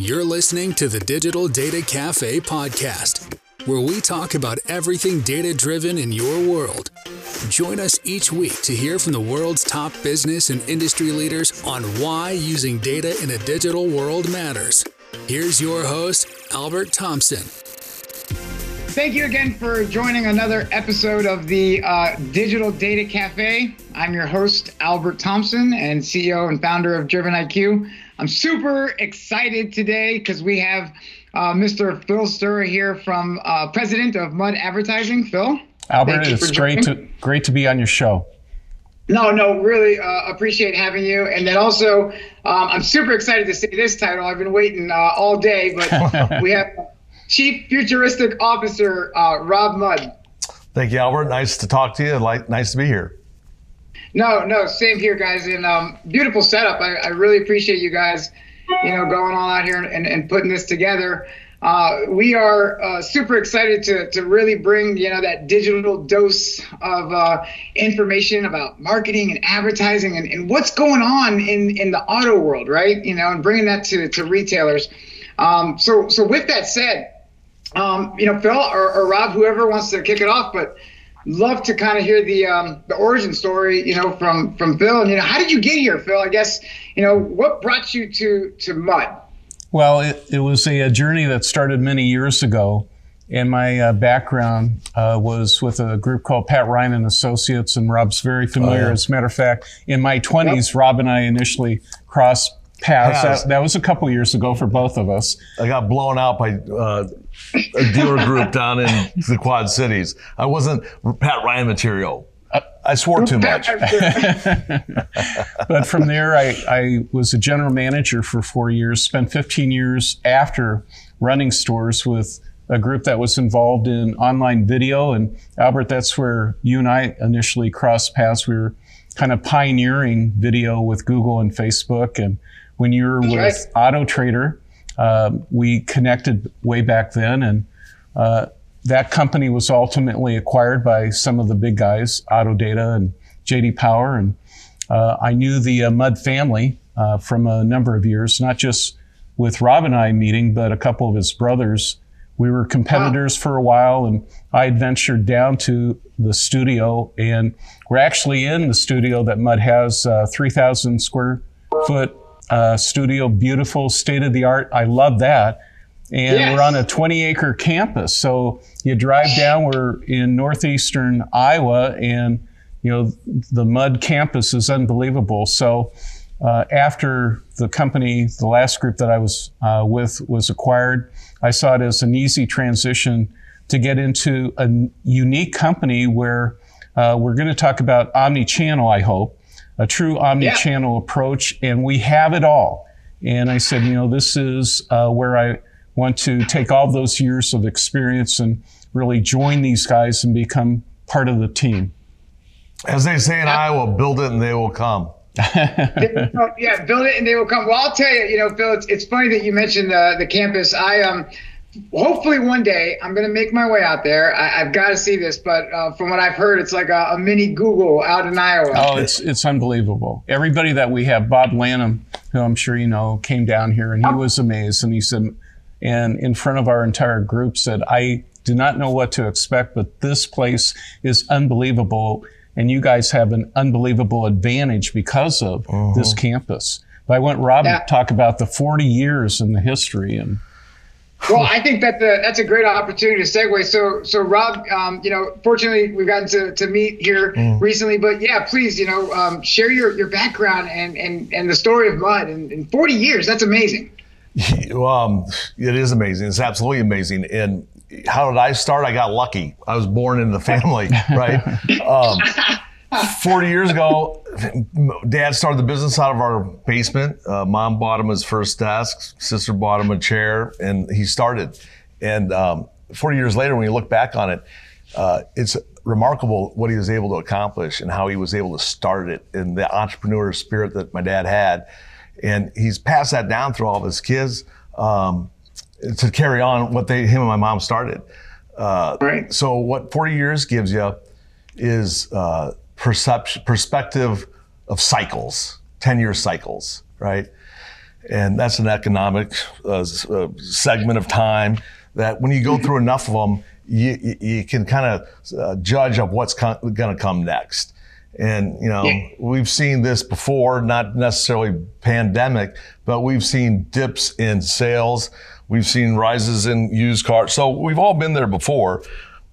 You're listening to the Digital Data Cafe podcast, where we talk about everything data driven in your world. Join us each week to hear from the world's top business and industry leaders on why using data in a digital world matters. Here's your host, Albert Thompson. Thank you again for joining another episode of the uh, Digital Data Cafe. I'm your host, Albert Thompson, and CEO and founder of Driven IQ. I'm super excited today because we have uh, Mr. Phil Sura here from uh, President of Mudd Advertising. Phil, Albert, it's great to great to be on your show. No, no, really uh, appreciate having you. And then also, um, I'm super excited to see this title. I've been waiting uh, all day, but we have Chief Futuristic Officer uh, Rob Mudd. Thank you, Albert. Nice to talk to you. Like, nice to be here. No, no, same here, guys. And um, beautiful setup. I, I, really appreciate you guys, you know, going all out here and, and putting this together. Uh, we are uh, super excited to, to really bring you know that digital dose of uh, information about marketing and advertising and, and what's going on in, in the auto world, right? You know, and bringing that to, to retailers. Um, so so with that said, um, you know, Phil or, or, Rob, whoever wants to kick it off, but love to kind of hear the um, the origin story, you know, from from Phil. And you know, how did you get here, Phil? I guess you know what brought you to to Mudd. Well, it, it was a, a journey that started many years ago. And my uh, background uh, was with a group called Pat Ryan and Associates, and Rob's very familiar. Oh, yeah. As a matter of fact, in my 20s, yep. Rob and I initially crossed paths. That, that, was a couple years ago for both of us. I got blown out by uh, a dealer group down in the Quad Cities. I wasn't Pat Ryan material. I, I swore too much. but from there, I, I was a general manager for four years, spent 15 years after running stores with a group that was involved in online video. And Albert, that's where you and I initially crossed paths. We were kind of pioneering video with Google and Facebook. And when you were with right. Auto Trader, uh, we connected way back then, and uh, that company was ultimately acquired by some of the big guys, Autodata and JD Power, and uh, I knew the uh, Mudd family uh, from a number of years, not just with Rob and I meeting, but a couple of his brothers. We were competitors wow. for a while, and I had ventured down to the studio, and we're actually in the studio that Mudd has, uh, 3,000 square foot uh, studio, beautiful, state of the art. I love that. And yes. we're on a 20 acre campus. So you drive down, we're in northeastern Iowa, and you know the Mudd campus is unbelievable. So uh, after the company, the last group that I was uh, with was acquired, I saw it as an easy transition to get into a unique company where uh, we're going to talk about omni-channel, I hope, a true omni-channel yeah. approach, and we have it all. And I said, you know, this is uh, where I want to take all those years of experience and really join these guys and become part of the team. As they say in Iowa, build it and they will come. yeah, build it and they will come. Well, I'll tell you, you know, Phil, it's, it's funny that you mentioned uh, the campus. I um, hopefully one day I'm going to make my way out there. I, have got to see this, but uh, from what I've heard, it's like a, a, mini Google out in Iowa. Oh, it's it's unbelievable. Everybody that we have, Bob Lanham, who I'm sure you know, came down here and he was amazed, and he said, and in front of our entire group said, I do not know what to expect, but this place is unbelievable. And you guys have an unbelievable advantage because of uh-huh. this campus. But I want Rob yeah. to talk about the 40 years in the history and well, I think that the, that's a great opportunity to segue. So, so Rob, um, you know, fortunately we've gotten to, to meet here mm. recently, but yeah, please, you know, um, share your, your background and, and, and the story of Mudd in, in 40 years. That's amazing. Um, it is amazing. It's absolutely amazing. And how did I start? I got lucky. I was born in the family, right? Um, 40 years ago, dad started the business out of our basement. Uh, mom bought him his first desk, sister bought him a chair, and he started. And um, 40 years later, when you look back on it, uh, it's remarkable what he was able to accomplish and how he was able to start it and the entrepreneur spirit that my dad had. And he's passed that down through all of his kids um, to carry on what they, him and my mom started. Uh, right. So what 40 years gives you is uh, perception, perspective of cycles, 10 year cycles, right? and that's an economic uh, uh, segment of time that when you go through enough of them, you, you can kind of uh, judge of what's going to come next. And, you know, yeah. we've seen this before, not necessarily pandemic, but we've seen dips in sales. We've seen rises in used cars. So we've all been there before.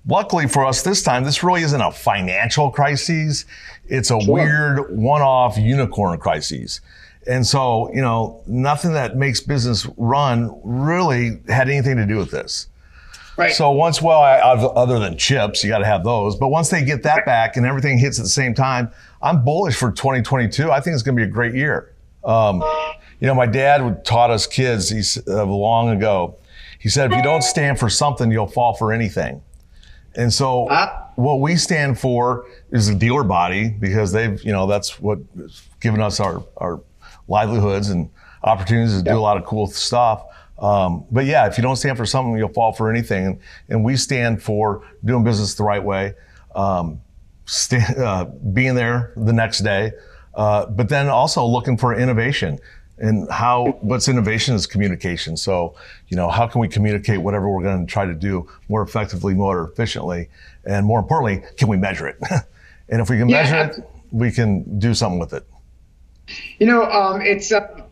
Luckily for us this time, this really isn't a financial crisis. It's a sure. weird one-off unicorn crisis. And so, you know, nothing that makes business run really had anything to do with this. Right. So once, well, I, other than chips, you got to have those. But once they get that back and everything hits at the same time, I'm bullish for 2022. I think it's going to be a great year. Um, you know, my dad taught us kids he's, uh, long ago. He said, if you don't stand for something, you'll fall for anything. And so uh, what we stand for is a dealer body because they've, you know, that's what given us our, our livelihoods and opportunities to yep. do a lot of cool stuff. Um, but yeah, if you don't stand for something, you'll fall for anything. And we stand for doing business the right way, um, st- uh, being there the next day, uh, but then also looking for innovation. And how, what's innovation is communication. So, you know, how can we communicate whatever we're going to try to do more effectively, more efficiently? And more importantly, can we measure it? and if we can yeah. measure it, we can do something with it. You know, um, it's, uh,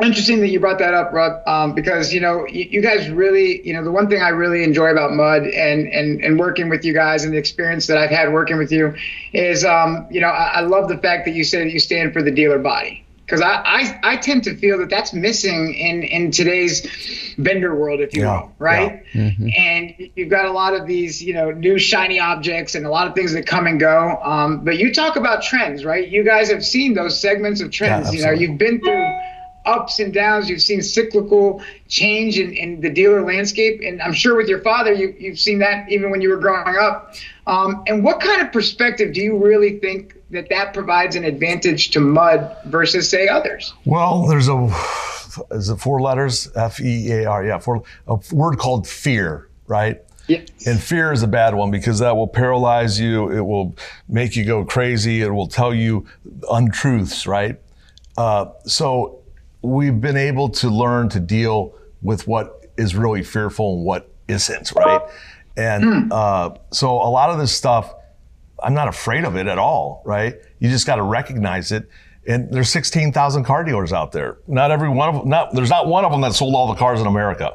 interesting that you brought that up, Rob, um, because you know you, you, guys really, you know, the one thing I really enjoy about Mudd and and and working with you guys and the experience that I've had working with you is, um, you know, I, I love the fact that you say that you stand for the dealer body because I, I, I tend to feel that that's missing in in today's vendor world, if you yeah, will, right? Yeah. Mm-hmm. And you've got a lot of these, you know, new shiny objects and a lot of things that come and go. Um, but you talk about trends, right? You guys have seen those segments of trends. Yeah, you know, you've been through ups and downs. You've seen cyclical change in, in the dealer landscape. And I'm sure with your father, you, you've seen that even when you were growing up. Um, and what kind of perspective do you really think that that provides an advantage to Mudd versus, say, others? Well, there's a, is it four letters? F E A R. Yeah, four, a word called fear, right? Yes. And fear is a bad one because that will paralyze you. It will make you go crazy. It will tell you untruths, right? Uh, so we've been able to learn to deal with what is really fearful and what isn't, right? And mm. uh, so a lot of this stuff, I'm not afraid of it at all, right? You just got to recognize it. And there's 16,000 car dealers out there. Not every one of them, not, there's not one of them that sold all the cars in America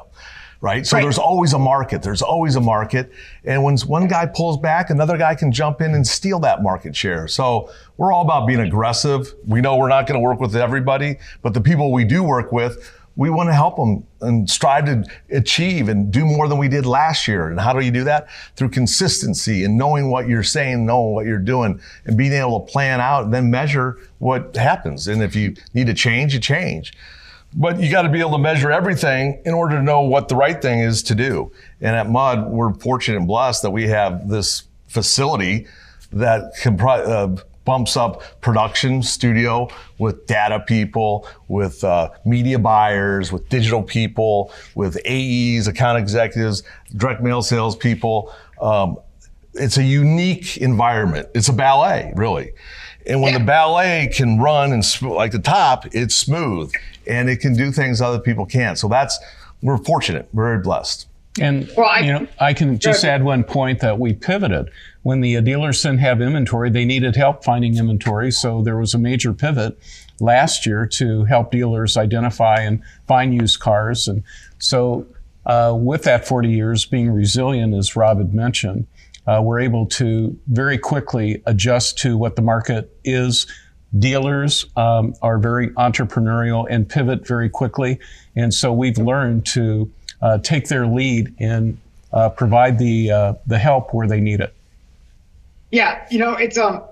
right? So right. there's always a market. There's always a market. And when one guy pulls back, another guy can jump in and steal that market share. So we're all about being aggressive. We know we're not going to work with everybody, but the people we do work with, we want to help them and strive to achieve and do more than we did last year. And how do you do that? Through consistency and knowing what you're saying, knowing what you're doing, and being able to plan out and then measure what happens. And if you need to change, you change. But you got to be able to measure everything in order to know what the right thing is to do. And at Mudd, we're fortunate and blessed that we have this facility that uh, bumps up production studio with data people, with uh, media buyers, with digital people, with AEs, account executives, direct mail sales people. Um, it's a unique environment. It's a ballet, really. And when yeah. the ballet can run and sm- like the top, it's smooth and it can do things other people can't. So that's we're fortunate, we're very blessed. And well, I, you know, I can just add one point that we pivoted when the dealers didn't have inventory. They needed help finding inventory, so there was a major pivot last year to help dealers identify and find used cars. And so, uh, with that 40 years being resilient, as Rob had mentioned, uh, we're able to very quickly adjust to what the market is. Dealers um, are very entrepreneurial and pivot very quickly. And so we've learned to uh, take their lead and uh, provide the, uh, the help where they need it. Yeah, you know, it's, um,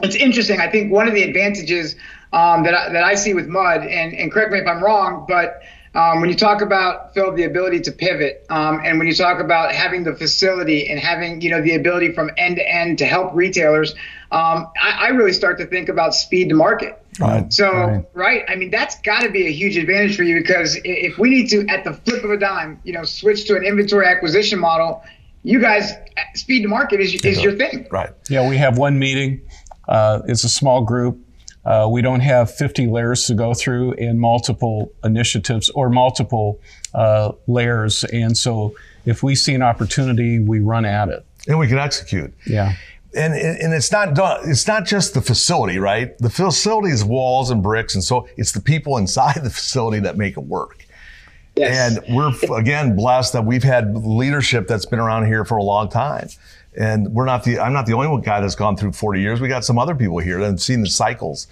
it's interesting. I think one of the advantages um, that, I, that I see with Mudd, and, and correct me if I'm wrong, but um, when you talk about Phil, the ability to pivot, um, and when you talk about having the facility and having you know the ability from end to end to help retailers, um, I, I, really start to think about speed to market. Right. So right, right I mean that's got to be a huge advantage for you because if we need to at the flip of a dime, you know, switch to an inventory acquisition model, you guys speed to market is, is your thing. Right. Yeah, we have one meeting. Uh, it's a small group uh, we don't have 50 layers to go through and multiple initiatives or multiple uh, layers. And so if we see an opportunity, we run at it. And we can execute. Yeah. And, and it's not done, it's not just the facility, right? The facility is walls and bricks. And so it's the people inside the facility that make it work. Yes. And we're again blessed that we've had leadership that's been around here for a long time. And we're not the, I'm not the only one guy that's gone through 40 years. We got some other people here that have seen the cycles.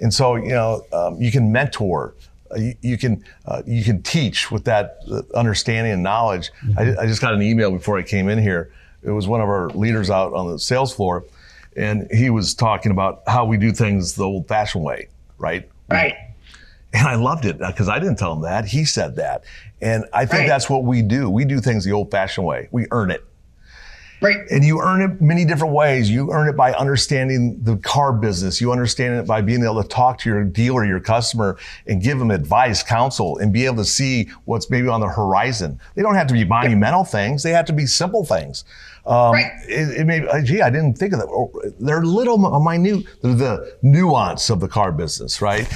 And so, you know, um, you can mentor, uh, you, you, can, uh, you can teach with that uh, understanding and knowledge. Mm-hmm. I, I just got an email before I came in here. It was one of our leaders out on the sales floor and he was talking about how we do things the old fashioned way, right? Right. And I loved it because I didn't tell him that. He said that. And I think right. that's what we do. We do things the old fashioned way. We earn it. Right. And you earn it many different ways. You earn it by understanding the car business. You understand it by being able to talk to your dealer, your customer, and give them advice, counsel, and be able to see what's maybe on the horizon. They don't have to be monumental things. They have to be simple things. Um, right. it, it may, uh, gee, I didn't think of that. Oh, they're little minute, they're the nuance of the car business, right?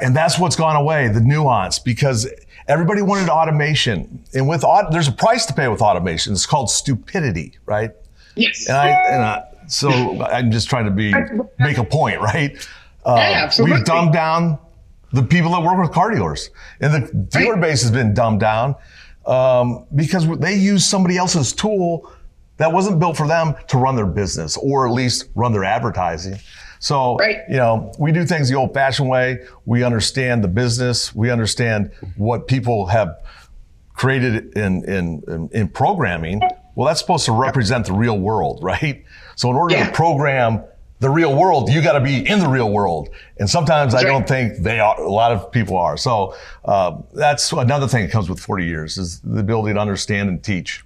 And that's what's gone away, the nuance, because everybody wanted automation. And with, there's a price to pay with automation. It's called stupidity, right? Yes. And I, and I so I'm just trying to be, make a point, right? Uh, yeah, absolutely. We've dumbed down the people that work with car dealers. And the dealer right. base has been dumbed down um, because they use somebody else's tool that wasn't built for them to run their business or at least run their advertising. So, right. you know, we do things the old fashioned way. We understand the business. We understand what people have created in, in, in, in programming. Well, that's supposed to represent the real world, right? So in order yeah. to program the real world, you got to be in the real world. And sometimes that's I don't think they are, a lot of people are. So, uh, that's another thing that comes with 40 years is the ability to understand and teach.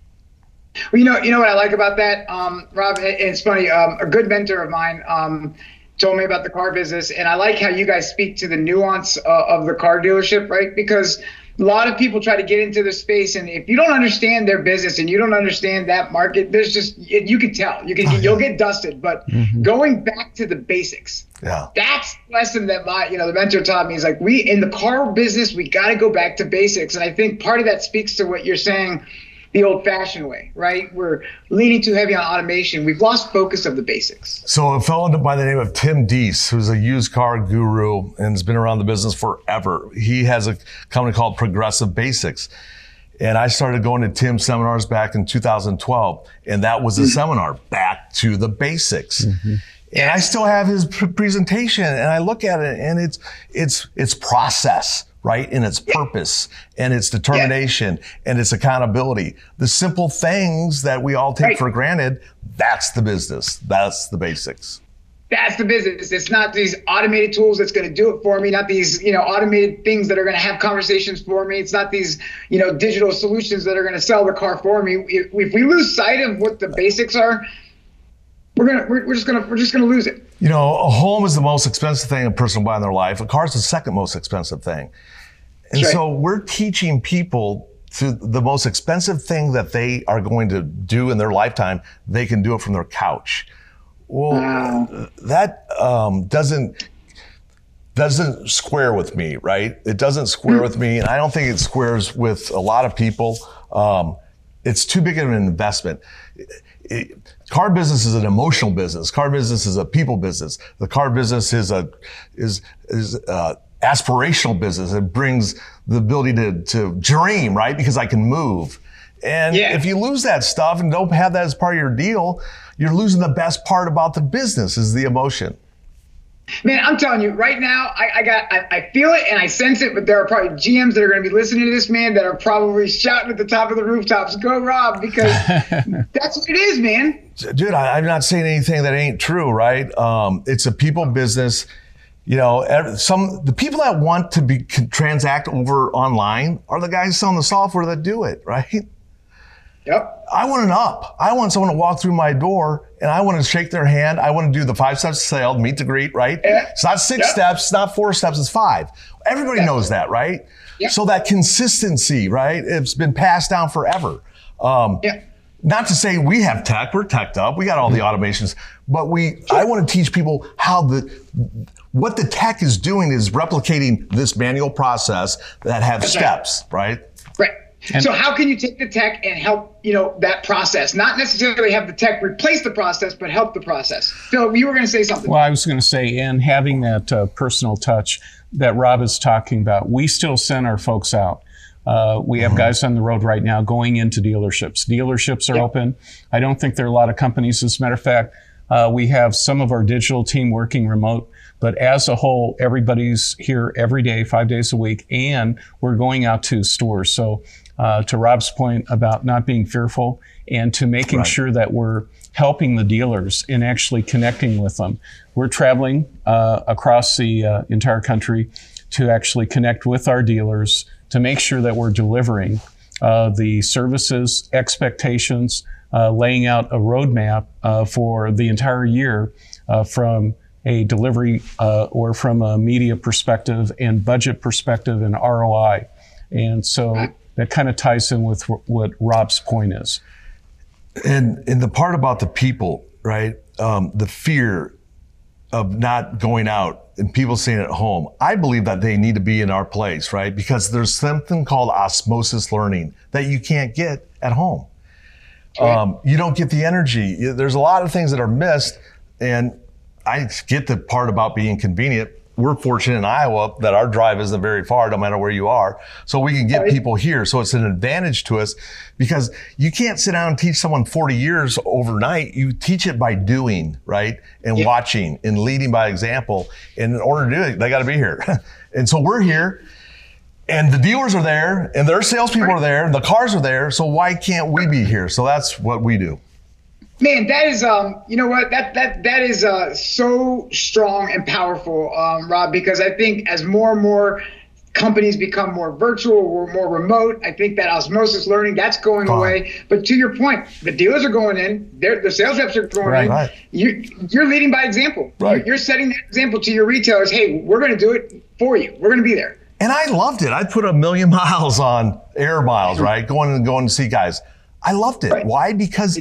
Well, you know, you know what I like about that, um, Rob. It's funny. Um, a good mentor of mine um, told me about the car business, and I like how you guys speak to the nuance uh, of the car dealership, right? Because a lot of people try to get into the space, and if you don't understand their business and you don't understand that market, there's just you can tell you can oh, you'll get dusted. But mm-hmm. going back to the basics, yeah, that's the lesson that my you know the mentor taught me is like we in the car business we got to go back to basics, and I think part of that speaks to what you're saying the old fashioned way, right? We're leaning too heavy on automation. We've lost focus of the basics. So, a fellow by the name of Tim Deese, who's a used car guru and has been around the business forever, he has a company called Progressive Basics. And I started going to Tim's seminars back in 2012, and that was a mm-hmm. seminar back to the basics. Mm-hmm. And I still have his presentation, and I look at it, and it's it's it's process right? In its purpose and its determination yeah. and its accountability. The simple things that we all take right. for granted, that's the business. That's the basics. That's the business. It's not these automated tools that's going to do it for me, not these, you know, automated things that are going to have conversations for me. It's not these, you know, digital solutions that are going to sell the car for me. If, we lose sight of what the basics are, we're gonna we're, we're just gonna we're just gonna lose it. You know, a home is the most expensive thing a person will buy in their life. A car is the second most expensive thing. And right. so we're teaching people to the most expensive thing that they are going to do in their lifetime, they can do it from their couch. Well, wow. that um, doesn't doesn't square with me, right? It doesn't square with me, and I don't think it squares with a lot of people. Um, it's too big of an investment. It, car business is an emotional business. Car business is a people business. The car business is a is is uh, aspirational business. It brings the ability to, to dream, right? Because I can move. And yeah. if you lose that stuff and don't have that as part of your deal, you're losing the best part about the business is the emotion. Man, I'm telling you right now, I, I got, I, I, feel it and I sense it, but there are probably GMs that are going to be listening to this man that are probably shouting at the top of the rooftops, "Go Rob!" Because that's what it is, man. Dude, I, am not saying anything that ain't true, right? Um, it's a people business you know, some the people that want to be transact over online are the guys selling the software that do it, right? Yep. I want an up. I want someone to walk through my door and I want to shake their hand. I want to do the five steps sale, meet the greet, right? Yeah. It's not six yep. steps, it's not four steps, it's five. Everybody yep. knows that, right? Yep. So that consistency, right? It's been passed down forever. Um, yeah. Not to say we have tech, we're teched up, we got all the automations, but we, I want to teach people how the, what the tech is doing is replicating this manual process that have That's steps, right? Right. so how can you take the tech and help, you know, that process? Not necessarily have the tech replace the process, but help the process. Phil, you were going to say something. Well, I was going to say, and having that uh, personal touch that Rob is talking about, we still send our folks out. Uh, we have guys on the road right now going into dealerships. Dealerships are Yeah. open. I don't think there are a lot of companies. As a matter of fact, uh, we have some of our digital team working remote, but as a whole, everybody's here every day, five days a week, and we're going out to stores. So, uh, to Rob's point about not being fearful and to making Right. sure that we're helping the dealers in actually connecting with them. We're traveling uh, across the uh, entire country to actually connect with our dealers to make sure that we're delivering uh, the services, expectations, uh, laying out a roadmap uh, for the entire year uh, from a delivery uh, or from a media perspective and budget perspective and ROI. And so that kind of ties in with wh- what Rob's point is. And and the part about the people, right? Um, the fear of not going out and people staying at home. I believe that they need to be in our place, right? Because there's something called osmosis learning that you can't get at home. Um, you don't get the energy. There's a lot of things that are missed, and I get the part about being convenient. We're fortunate in Iowa that our drive isn't very far, no matter where you are. So we can get people here. So it's an advantage to us because you can't sit down and teach someone 40 years overnight. You teach it by doing, right? And Yeah. watching and leading by example. And in order to do it, they got to be here. and so we're here. And the dealers are there, and their salespeople are there, and the cars are there. So why can't we be here? So that's what we do. Man, that is um, you know what that that that is uh so strong and powerful, um, Rob. Because I think as more and more companies become more virtual or more remote, I think that osmosis learning that's going Gone. away. But to your point, the dealers are going in, the sales reps are going Right. in. Right. You you're leading by example. Right. You're, setting that example to your retailers. Hey, we're going to do it for you. We're going to be there. And I loved it. I put a million miles on air miles, right? Going and going to see guys. I loved it. Right. Why? Because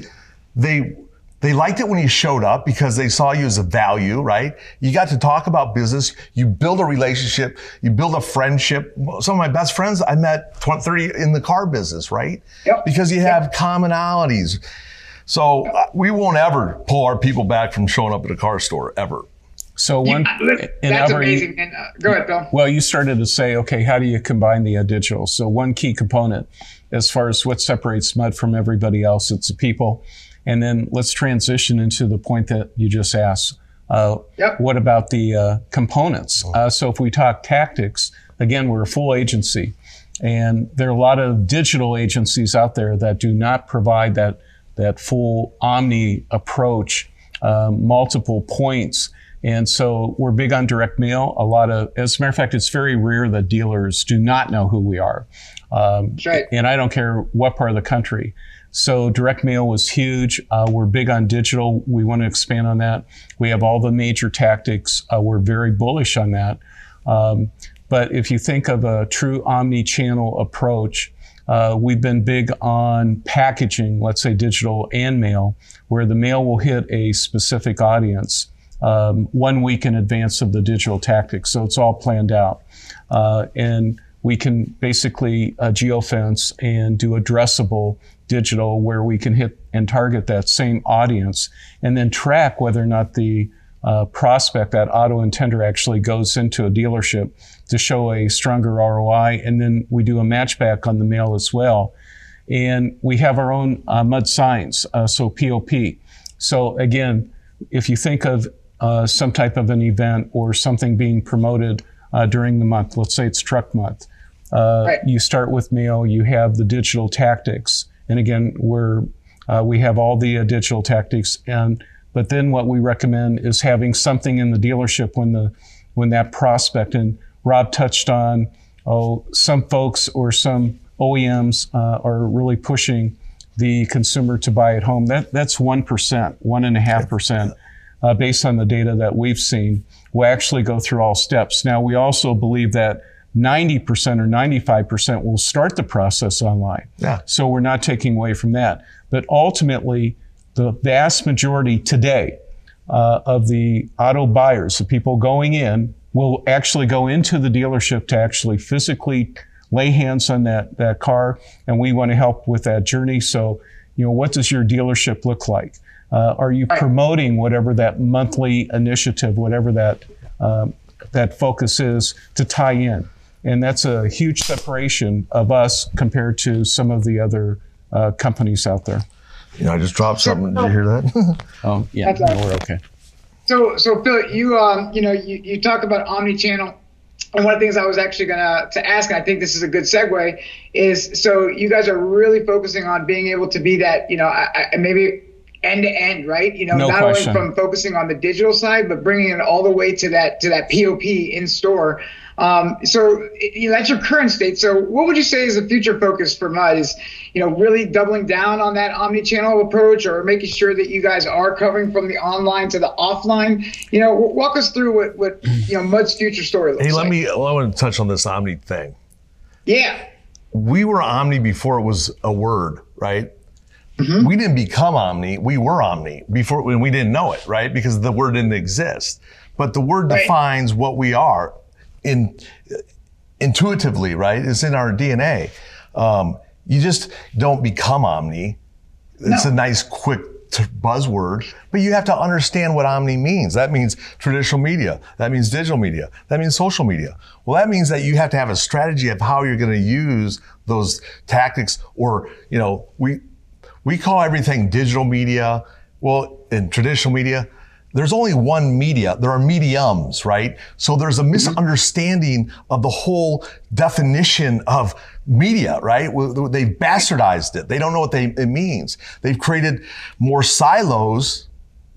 they they liked it when you showed up because they saw you as a value, right? You got to talk about business. You build a relationship. You build a friendship. Some of my best friends I met 20, 30 in the car business, right? Yep. Because you have commonalities. So uh, we won't ever pull our people back from showing up at a car store ever. So one, Listen, and that's Albert, you- amazing. man. Uh, go ahead, Bill. Well, you started to say, okay, how do you combine the uh, digital? So one key component, as far as what separates Mudd from everybody else, it's the people. And then let's transition into the point that you just asked. Uh, Yep. What about the uh, components? Uh, so if we talk tactics, again, we're a full agency, and there are a lot of digital agencies out there that do not provide that that full omni approach, um, multiple points. And so we're big on direct mail. A lot of, as a matter of fact, it's very rare that dealers do not know who we are. Um, That's right. and I don't care what part of the country. So direct mail was huge. Uh, we're big on digital. We want to expand on that. We have all the major tactics. Uh, we're very bullish on that. Um, but if you think of a true omni-channel approach, uh, we've been big on packaging, let's say digital and mail, where the mail will hit a specific audience um, one week in advance of the digital tactics. So it's all planned out. Uh, and we can basically uh, geofence and do addressable digital where we can hit and target that same audience and then track whether or not the uh, prospect, that auto intender actually goes into a dealership to show a stronger ROI. And then we do a matchback on the mail as well. And we have our own uh, Mudd signs, uh, so POP. So again, if you think of uh, some type of an event or something being promoted uh, during the month, let's say it's truck month, uh, Right. you start with mail, you have the digital tactics. And again, we're, uh, we have all the uh, digital tactics. And, but then what we recommend is having something in the dealership when the, when that prospect, and Rob touched on, oh, some folks or some OEMs uh, are really pushing the consumer to buy at home. That, that's 1%, one and a half percent, uh, based on the data that we've seen. We'll actually go through all steps. Now, we also believe that 90% or 95% will start the process online. Yeah. So we're not taking away from that. But ultimately, the vast majority today uh, of the auto buyers, the people going in, will actually go into the dealership to actually physically lay hands on that, that car. And we want to help with that journey. So, you know, what does your dealership look like? Uh, are you promoting whatever that monthly initiative, whatever that um, that focus is, to tie in? And that's a huge separation of us compared to some of the other uh, companies out there. You know, I just dropped something. Did you hear that? Oh, yeah, That's all no, we're okay. So, so Phil, you um, you know, you, you talk about omni-channel, and one of the things I was actually gonna to ask, and I think this is a good segue, is so you guys are really focusing on being able to be that, you know, I, I, maybe end to end, right? You know, No not question. only from focusing on the digital side, but bringing it all the way to that to that POP in store. Um, so you know, that's your current state. So what would you say is the future focus for Mudd? Is you know really doubling down on that omni-channel approach, or making sure that you guys are covering from the online to the offline? You know, walk us through what what you know Mudd's future story looks like. hey, let like. me. I want to touch on this Omni thing. Yeah. we were Omni before it was a word, right? Mm-hmm. We didn't become Omni. We were Omni before when we didn't know it, right? Because the word didn't exist. But the word Right. defines what we are in intuitively, right? It's in our DNA. Um, you just don't become Omni. It's No. a nice, quick buzzword, but you have to understand what Omni means. That means traditional media. That means digital media. That means social media. Well, that means that you have to have a strategy of how you're going to use those tactics or, you know, we, we call everything digital media. Well, in traditional media, there's only one media. There are mediums, right? So there's a mm-hmm. misunderstanding of the whole definition of media, right? They've bastardized it. They don't know what they, it means. They've created more silos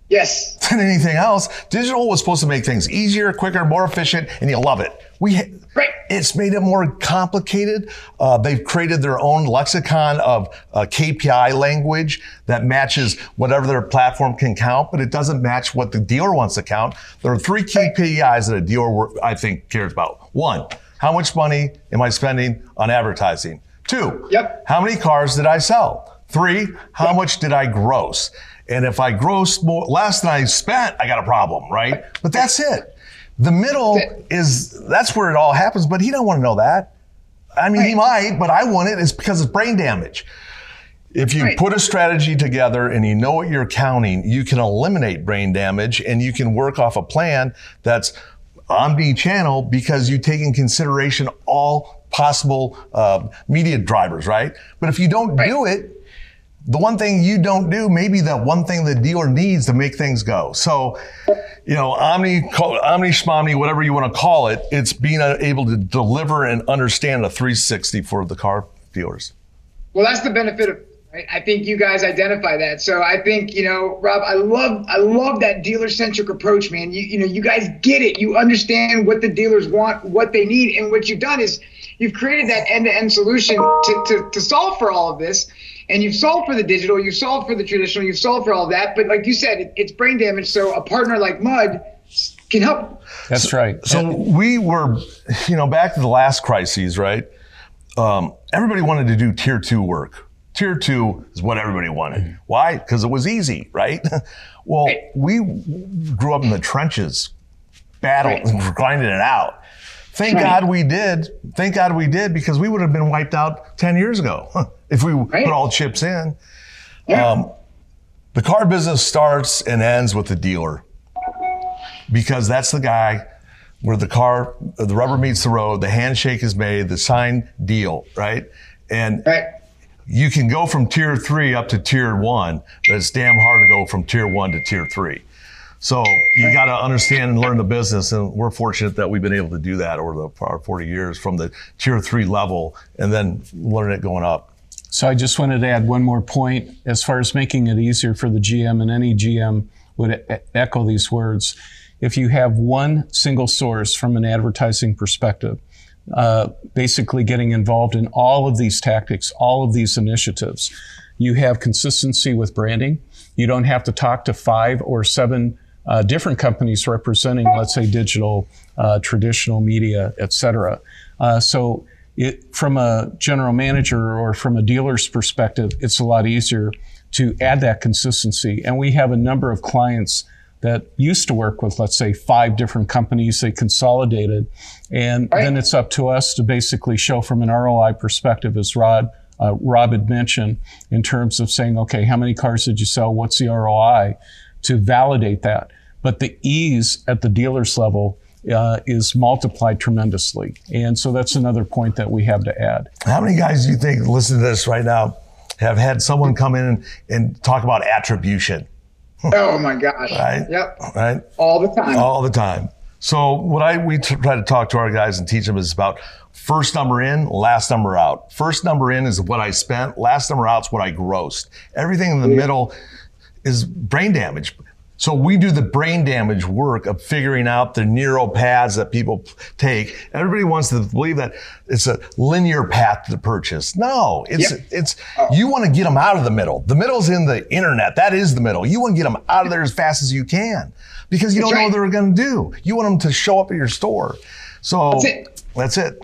Yes. than anything else. Digital was supposed to make things easier, quicker, more efficient, and you love it. We, Right. it's made it more complicated. Uh, they've created their own lexicon of uh, KPI language that matches whatever their platform can count, but it doesn't match what the dealer wants to count. There are three KPIs that a dealer, I think, cares about. One, how much money am I spending on advertising? Two, Yep. how many cars did I sell? Three, how much did I gross? And if I gross more, less than I spent, I got a problem, right? But that's it. The middle is that's where it all happens, but he don't want to know that. I mean, he might, but I want it. It's because it's brain damage. If you Right. put a strategy together and you know what you're counting, you can eliminate brain damage and you can work off a plan that's omni-channel because you take in consideration all possible uh, media drivers, right? But if you don't do it, the one thing you don't do, maybe the one thing the dealer needs to make things go. So, you know, omni, omni schmomni, whatever you want to call it, it's being able to deliver and understand a 360 for the car dealers. Well, that's the benefit of right. I think you guys identify that. So I think you know, Rob, I love I love that dealer centric approach, man. You you know, you guys get it. You understand what the dealers want, what they need, and what you've done is you've created that end to end solution to, to to solve for all of this. And you've solved for the digital, you've solved for the traditional, you've solved for all that. But like you said, it, it's brain damage. So a partner like Mudd can help. That's right. So we were, you know, back to the last crises, right? Um, everybody wanted to do tier two work. Tier two is what everybody wanted. Why? Because it was easy, right? well, we grew up in the trenches, battle, grinding it out. Thank Right. God we did. Thank God we did because we would have been wiped out 10 years ago if we Right. put all chips in. Yeah. Um, the car business starts and ends with the dealer because that's the guy where the car, the rubber meets the road, the handshake is made, the signed deal, right? And right. you can go from tier three up to tier one, but it's damn hard to go from tier one to tier three. So you got to understand and learn the business, and we're fortunate that we've been able to do that over the our 40 years from the tier three level, and then learn it going up. So I just wanted to add one more point as far as making it easier for the GM, and any GM would e- echo these words. If you have one single source from an advertising perspective, uh, basically getting involved in all of these tactics, all of these initiatives, you have consistency with branding. You don't have to talk to five or seven uh, different companies representing, let's say, digital, uh, traditional media, et cetera. Uh, so it, from a general manager or from a dealer's perspective, it's a lot easier to add that consistency. And we have a number of clients that used to work with, let's say, five different companies. They consolidated. And Right. then it's up to us to basically show from an ROI perspective, as Rod, uh, Rob had mentioned, in terms of saying, okay, how many cars did you sell? What's the ROI? To validate that. But the ease at the dealer's level uh, is multiplied tremendously. And so that's another point that we have to add. How many guys do you think listen to this right now have had someone come in and, and talk about attribution? Oh my gosh. Right. Yep. Right? All the time. all the time. So what I we t- try to talk to our guys and teach them is about first number in, last number out. First number in is what I spent. Last number out is what I grossed. Everything in the middle is brain damage. So we do the brain damage work of figuring out the neural paths that people take. Everybody wants to believe that it's a linear path to purchase. No, it's Yep. it's oh. you want to get them out of the middle. The middle's in the internet. That is the middle. You want to get them out of there as fast as you can because you That's don't know what they're going to do. You want them to show up at your store. So That's it. That's it.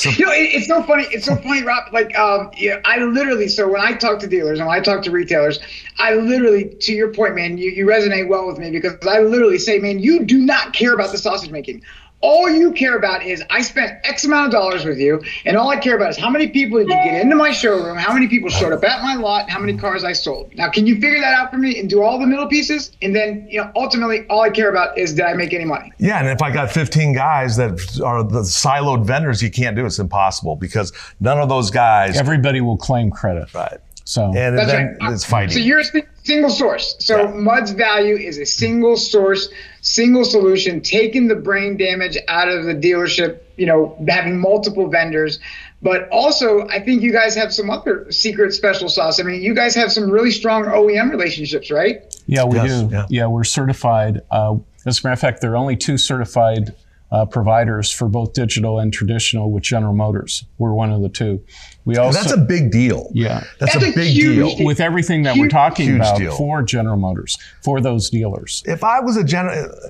So You know, it, it's so funny. It's so funny, Rob. Like, um, yeah, I literally. So when I talk to dealers and when I talk to retailers, I literally, to your point, man, you, you resonate well with me because I literally say, man, you do not care about the sausage making. All you care about is I spent X amount of dollars with you, and all I care about is how many people did you get into my showroom, how many people showed up at my lot, how many cars I sold. Now, can you figure that out for me and do all the middle pieces? And then, you know, ultimately, all I care about is did I make any money? Yeah, and if I got 15 guys that are the siloed vendors, you can't do it. It's impossible because none of those guys. Everybody will claim credit. right. So And That's then right. it's fighting. So you're a si- single source. So Yeah. Mudd's value is a single source, single solution, taking the brain damage out of the dealership, you know, having multiple vendors. But also, I think you guys have some other secret special sauce. I mean, you guys have some really strong OEM relationships, right? Yeah, we Yes, do. yeah. Yeah. we're certified. Uh, as a matter of fact, there are only two certified uh, providers for both digital and traditional with General Motors. We're one of the two. We also That's a big deal. Yeah. That's, That's a a big huge deal. deal. with everything that we're talking about deal. for General Motors for those dealers. If I was a gen,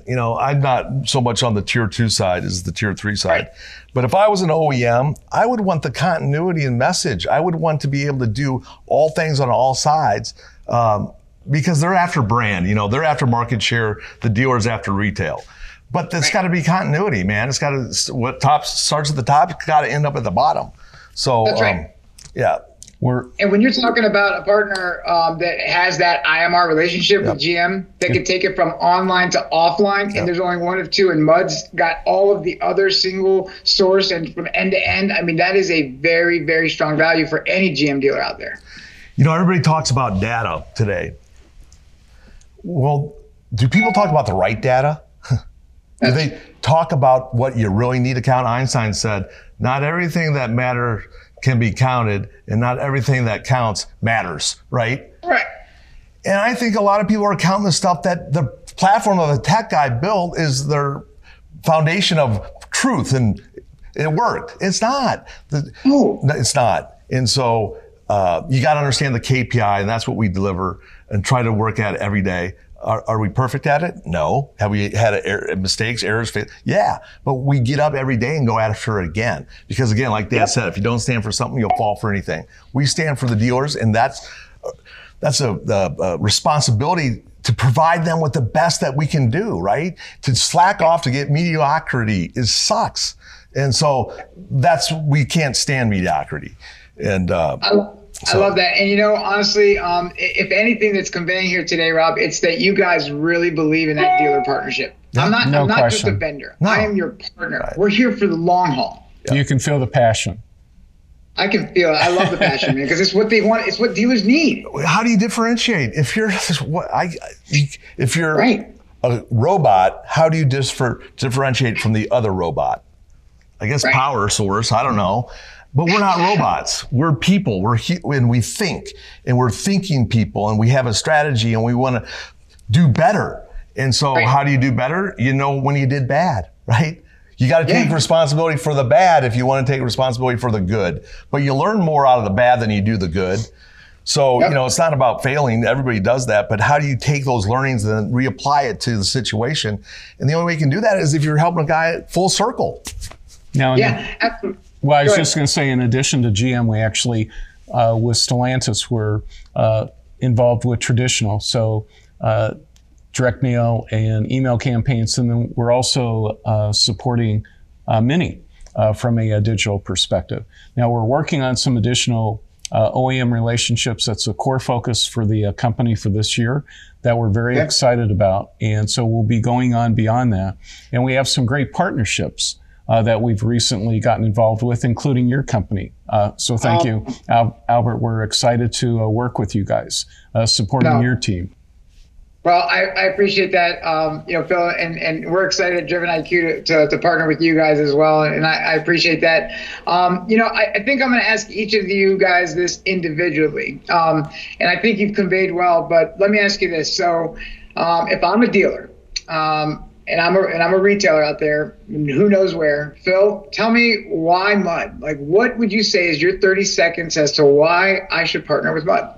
you know, I'm not so much on the tier two side as the tier three side. Right. But if I was an OEM, I would want the continuity and message. I would want to be able to do all things on all sides. Um, because they're after brand, you know, they're after market share, the dealer's after retail. But there's got to be continuity, man. It's got to, what top starts at the top, it's got to end up at the bottom. So, That's right. um, yeah. We're And when you're talking about a partner um, that has that IMR relationship with GM, that can take it from online to offline, and there's only one of two, and Mudd's got all of the other single source and from end to end. I mean, that is a very, very strong value for any GM dealer out there. You know, everybody talks about data today. Well, do people talk about the right data? Do they talk about what you really need to count? Einstein said, not everything that matters can be counted, and not everything that counts matters, right? Right. And I think a lot of people are counting the stuff that the platform of the tech guy built is their foundation of truth and it worked. It's not. No, It's not. And so uh, you got to understand the KPI, and that's what we deliver and try to work at every day. Are, are we perfect at it? No. Have we had er- mistakes, errors? Yeah. But we get up every day and go after it again. Because again, like Dan said, if you don't stand for something, you'll fall for anything. We stand for the dealers, and that's that's a, a, a responsibility to provide them with the best that we can do, right? To slack off to get mediocrity is sucks. And so that's, we can't stand mediocrity. And, uh, I, I love that. And you know, honestly, um, if anything that's conveying here today, Rob, it's that you guys really believe in that dealer partnership. I'm not. no I'm not just a vendor. No. I am your partner. We're here for the long haul. you can feel the passion. I can feel it. I love the passion, man, because it's what they want. It's what dealers need. how do you differentiate? If you're, what I, if you're Right. a robot, how do you differ, differentiate from the other robot? I guess Right. power source. I don't know. But we're not robots. We're people. We're he- and we think and we're thinking people and we have a strategy and we want to do better. And so Right. how do you do better? You know when you did bad, right? You got to take Yeah. responsibility for the bad if you want to take responsibility for the good. But you learn more out of the bad than you do the good. So, Yep. you know, it's not about failing. Everybody does that. But how do you take those learnings and reapply it to the situation? And the only way you can do that is if you're helping a guy full circle. Now, in the- Yeah. absolutely. Well, I was Go just going to say, in addition to GM, we actually, uh, with Stellantis, were uh, involved with traditional. So uh, direct mail and email campaigns, and then we're also uh, supporting uh, Mini uh, from a, a, digital perspective. Now we're working on some additional uh, OEM relationships. That's a core focus for the uh, company for this year that we're very okay. excited about, and so we'll be going on beyond that. And we have some great partnerships. Uh, that we've recently gotten involved with, including your company. Uh, so thank you, Al- Albert. We're excited to uh, work with you guys, uh, supporting no. your team. Well, I, I appreciate that, um, you know, Phil, and, and we're excited at Driven IQ to, to, to, partner with you guys as well, and I, I appreciate that. Um, you know, I, I think I'm going to ask each of you guys this individually, um, and I think you've conveyed well. But let me ask you this: so, um, if I'm a dealer, um, and I'm a and I'm a retailer out there, who knows where, Phil, tell me why Mudd? Like, what would you say is your 30 seconds as to why I should partner with Mudd?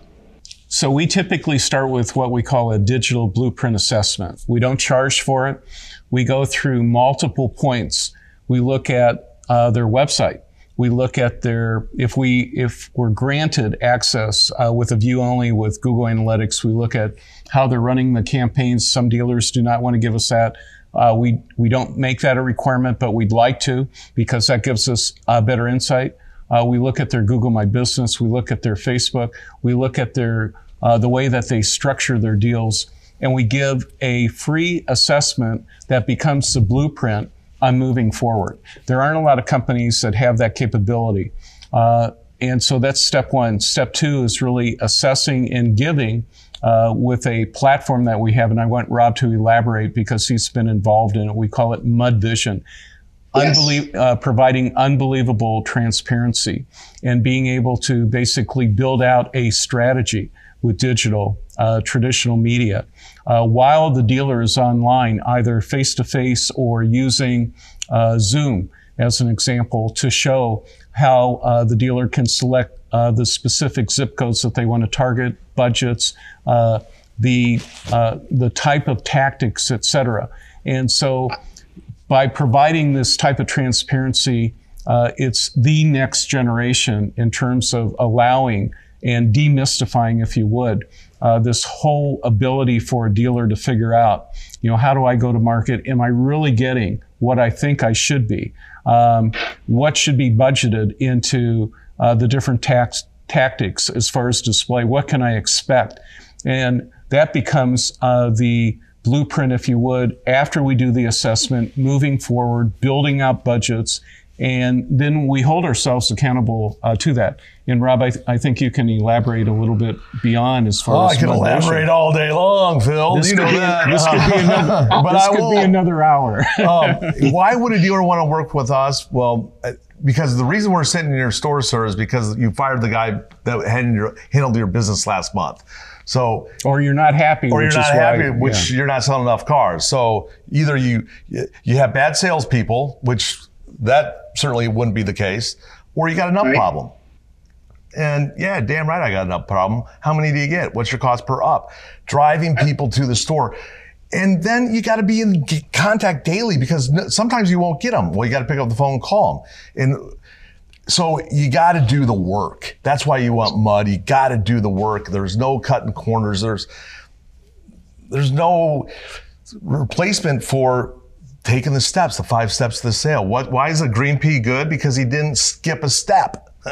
So we typically start with what we call a digital blueprint assessment. We don't charge for it. We go through multiple points. We look at uh, their website. We look at their if we if we're granted access uh, with a view only with Google Analytics. We look at how they're running the campaigns. Some dealers do not want to give us that. Uh, we we don't make that a requirement, but we'd like to because that gives us a better insight. Uh, we look at their Google My Business. We look at their Facebook. We look at their uh, the way that they structure their deals. And we give a free assessment that becomes the blueprint on moving forward. There aren't a lot of companies that have that capability. Uh, and so that's step one. Step two is really assessing and giving uh, with a platform that we have. And I want Rob to elaborate because he's been involved in it. We call it Mudd Vision. Yes. Unbelie- uh, providing unbelievable transparency and being able to basically build out a strategy with digital, uh, traditional media, uh, while the dealer is online, either face to face or using uh, Zoom as an example to show how uh, the dealer can select uh, the specific zip codes that they want to target, budgets, uh, the the type of tactics, etc. And so, by providing this type of transparency, it's the next generation in terms of allowing and demystifying, if you would, uh, this whole ability for a dealer to figure out, you know, how do I go to market? Am I really getting what I think I should be? Um, what should be budgeted into uh, the different tax tactics as far as display? What can I expect? And that becomes uh, the blueprint, if you would, after we do the assessment, moving forward, building out budgets, and then we hold ourselves accountable uh, to that. And Rob, I, th- I, think you can elaborate a little bit beyond as far oh, as I can elaborate all day long, Phil. This, could be, this could be, another, but this could be another hour. um, why would a dealer want to work with us? Well, uh, because the reason we're sitting in your store, sir, is because you fired the guy that handled your, handled your business last month. So, or you're not happy, or you're not happy, why, which yeah. you're not selling enough cars. So either you you have bad salespeople, which that certainly wouldn't be the case. Or you got an up right. problem. And yeah, damn right, I got an up problem. How many do you get? What's your cost per up? Driving people to the store. And then you got to be in contact daily because sometimes you won't get them. Well, you got to pick up the phone and call them. And so you got to do the work. That's why you want Mudd. You got to do the work. There's no cutting corners. There's, there's no replacement for taking the steps, the five steps to the sale. What? Why is a green pea good? Because he didn't skip a step.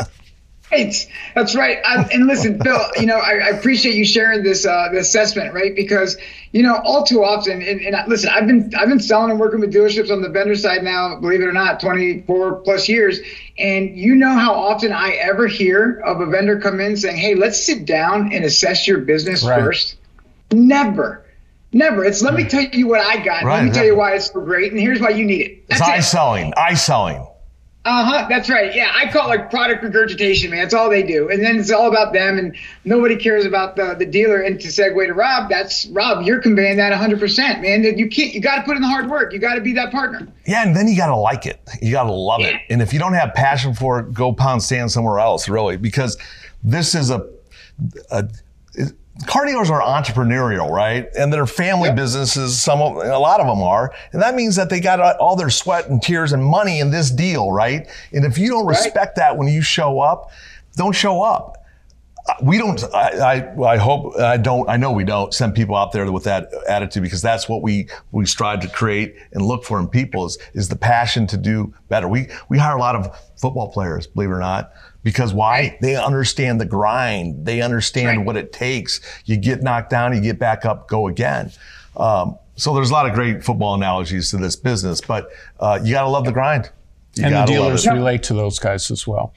Right. That's right. And listen, Bill, you know, I, I, appreciate you sharing this uh, the assessment, right? Because you know, all too often, and, and listen, I've been I've been selling and working with dealerships on the vendor side now, believe it or not, 24 plus years. And you know how often I ever hear of a vendor come in saying, "Hey, let's sit down and assess your business right. first. Never. Never. It's let me tell you what I got. Right, let me right. tell you why it's so great, and here's why you need it. That's it's eye it. selling. Eye selling. Uh huh. That's right. Yeah, I call it like product regurgitation, man. That's all they do, and then it's all about them, and nobody cares about the the dealer. And to segue to Rob, that's Rob. You're conveying that 100, percent man. That you can't. You got to put in the hard work. You got to be that partner. Yeah, and then you got to like it. You got to love yeah. it. And if you don't have passion for it, go pound sand somewhere else, really, because this is a, a car dealers are entrepreneurial, right? And they're family yep. businesses. Some of, a lot of them are. And that means that they got uh, all their sweat and tears and money in this deal, right? And if you don't respect right. that when you show up, don't show up. Uh, we don't I, I, I hope i don't i know we don't send people out there with that attitude because that's what we we strive to create and look for in people is is the passion to do better we we hire a lot of football players believe it or not because why they understand the grind they understand Right. what it takes you get knocked down you get back up go again um, so there's a lot of great football analogies to this business but uh, you got to love the grind you and the dealers relate to those guys as well.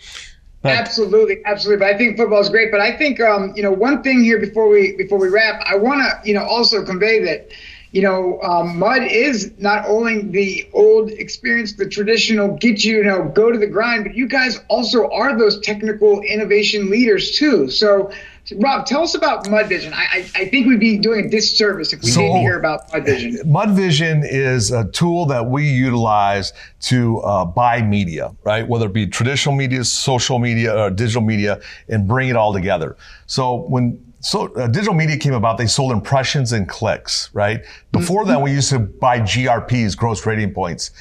But- Absolutely, absolutely. But I think football is great. But I think um, you know one thing here before we before we wrap, I want to you know also convey that you know um, Mudd is not only the old experience, the traditional get you you know go to the grind, but you guys also are those technical innovation leaders too. So. Rob, tell us about Mudd Vision. I, I, I think we'd be doing a disservice if we So- didn't hear about Mudd Vision. Mudd Vision is a tool that we utilize to uh, buy media, right? Whether it be traditional media, social media, or digital media, and bring it all together. So when so uh, digital media came about, they sold impressions and clicks, right? Before that, we used to buy GRPs, gross rating points,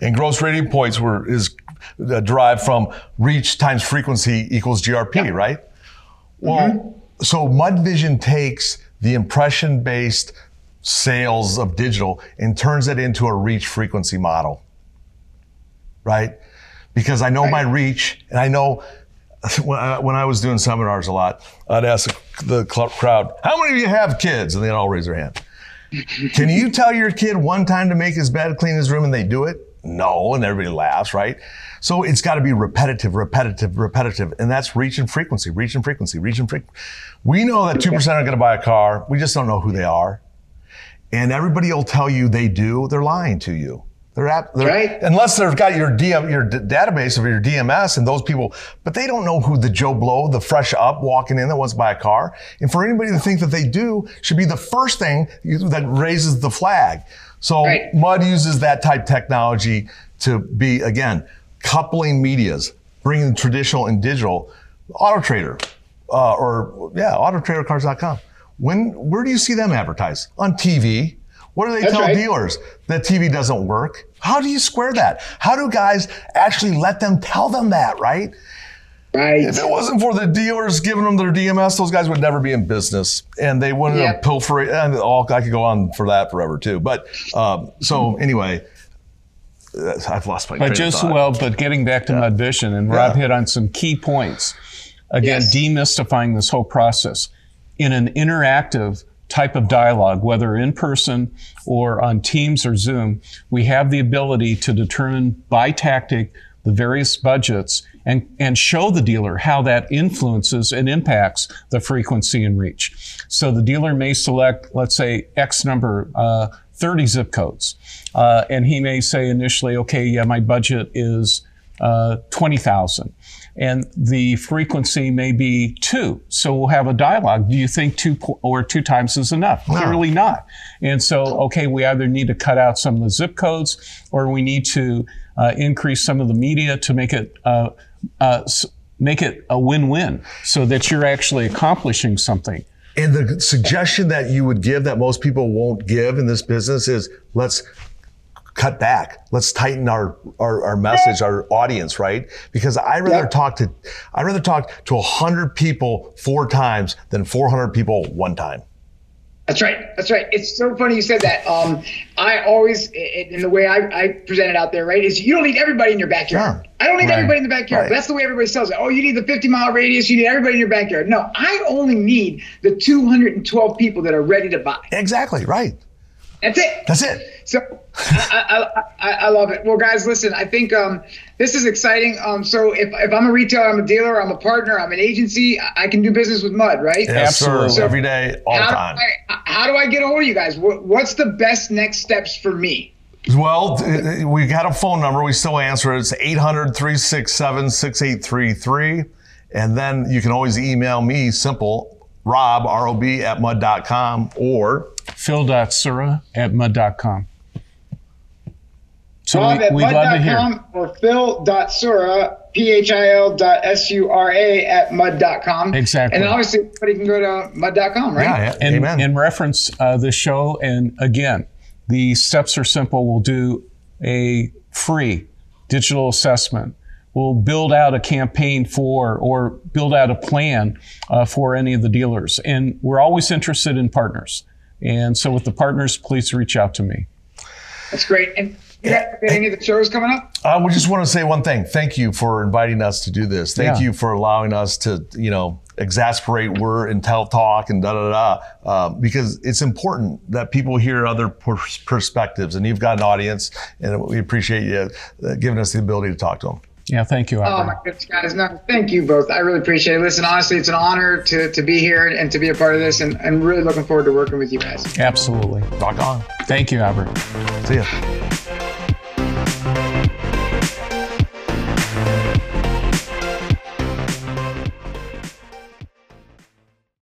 and gross rating points were is uh, derived from reach times frequency equals GRP, right? Well, so Mudd Vision takes the impression based sales of digital and turns it into a reach frequency model. Right? Because I know my reach and I know when I, when I was doing seminars a lot, I'd ask the crowd, how many of you have kids? And they'd all raise their hand. Can you tell your kid one time to make his bed, clean his room, and they do it? No, and everybody laughs, right? So it's got to be repetitive, repetitive, repetitive, and that's reach and frequency, reach and frequency, reach and frequency. We know that two percent are going to buy a car. We just don't know who they are, and everybody will tell you they do. They're lying to you. They're, at, they're Right. unless they've got your DM, your d- database of your DMS and those people, but they don't know who the Joe Blow, the fresh up walking in that wants to buy a car. And for anybody to think that they do should be the first thing that raises the flag. So Right. Mudd uses that type technology to be again coupling medias, bringing traditional and digital. Auto Trader, uh, or yeah, AutoTraderCars.com. When where do you see them advertised on TV? What do they That's tell right. dealers? That TV doesn't work. How do you square that? How do guys actually let them tell them that, right? Right. If it wasn't for the dealers giving them their DMS, those guys would never be in business, and they wouldn't Yep. have pilfered. And all I could go on for that forever too. But um, so anyway, uh, I've lost my. But just thought. well, but getting back to Mudd Vision, and Rob Yeah. hit on some key points. Again, Yes. demystifying this whole process in an interactive type of dialogue, whether in person or on Teams or Zoom, we have the ability to determine by tactic the various budgets and, and show the dealer how that influences and impacts the frequency and reach. So the dealer may select, let's say, X number, uh, 30 zip codes. Uh, and he may say initially, okay, yeah, my budget is uh, 20,000. And the frequency may be two. So we'll have a dialogue. Do you think two or two times is enough? Clearly not. And so, okay, we either need to cut out some of the zip codes or we need to uh, increase some of the media to make it uh, uh, s- make it a win-win so that you're actually accomplishing something. And the suggestion that you would give that most people won't give in this business is let's cut back. Let's tighten our, our, our message, our audience, right? Because I rather Yep. talk to, I'd rather talk to 100 people four times than 400 people one time. That's right. That's right. It's so funny you said that. Um, I always, in the way I, I present it out there, right, is you don't need everybody in your backyard. I don't need Right. everybody in the backyard. Right. That's the way everybody sells it. Oh, you need the 50 mile radius. You need everybody in your backyard. No, I only need the 212 people that are ready to buy. Exactly, right. That's it. That's it. So I, I, I, I love it. Well, guys, listen, I think um, this is exciting. Um, so if, if I'm a retailer, I'm a dealer, I'm a partner, I'm an agency, I I can do business with Mudd, right? Yes, sir. Absolutely. Every day, all the How do, time. I, how do I get a hold of you guys? What, what's the best next steps for me? Well, t- we got a phone number. We still answer it. It's 800 367 6833. And then you can always email me, simple, rob, R-O-B, at mudd.com or Phil.sura at mudd.com. So Bob at we, we'd love to hear. mudd.com or phil.sura, P-H-I-L dot S-U-R-A at mudd.com. Exactly. And then obviously everybody can go to mudd.com, right? yeah, yeah, and, amen. and reference uh, the show. And again, the steps are simple. We'll do a free digital assessment We'll build out a campaign for or build out a plan uh, for any of the dealers. And we're always interested in partners. And so with the partners, please reach out to me. That's great. And any of the shows coming up? I would just want to say one thing. Thank you for inviting us to do this. Thank Yeah. you for allowing us to, you know, exasperate word and tell talk and da da da. Uh, because it's important that people hear other pers- perspectives, and you've got an audience, and we appreciate you uh, giving us the ability to talk to them. Yeah, thank you, Albert. Oh my goodness, guys! No, thank you both. I really appreciate it. Listen, honestly, it's an honor to, to be here and to be a part of this, and I'm really looking forward to working with you guys. Absolutely. Rock on. Thank you, Albert. See ya.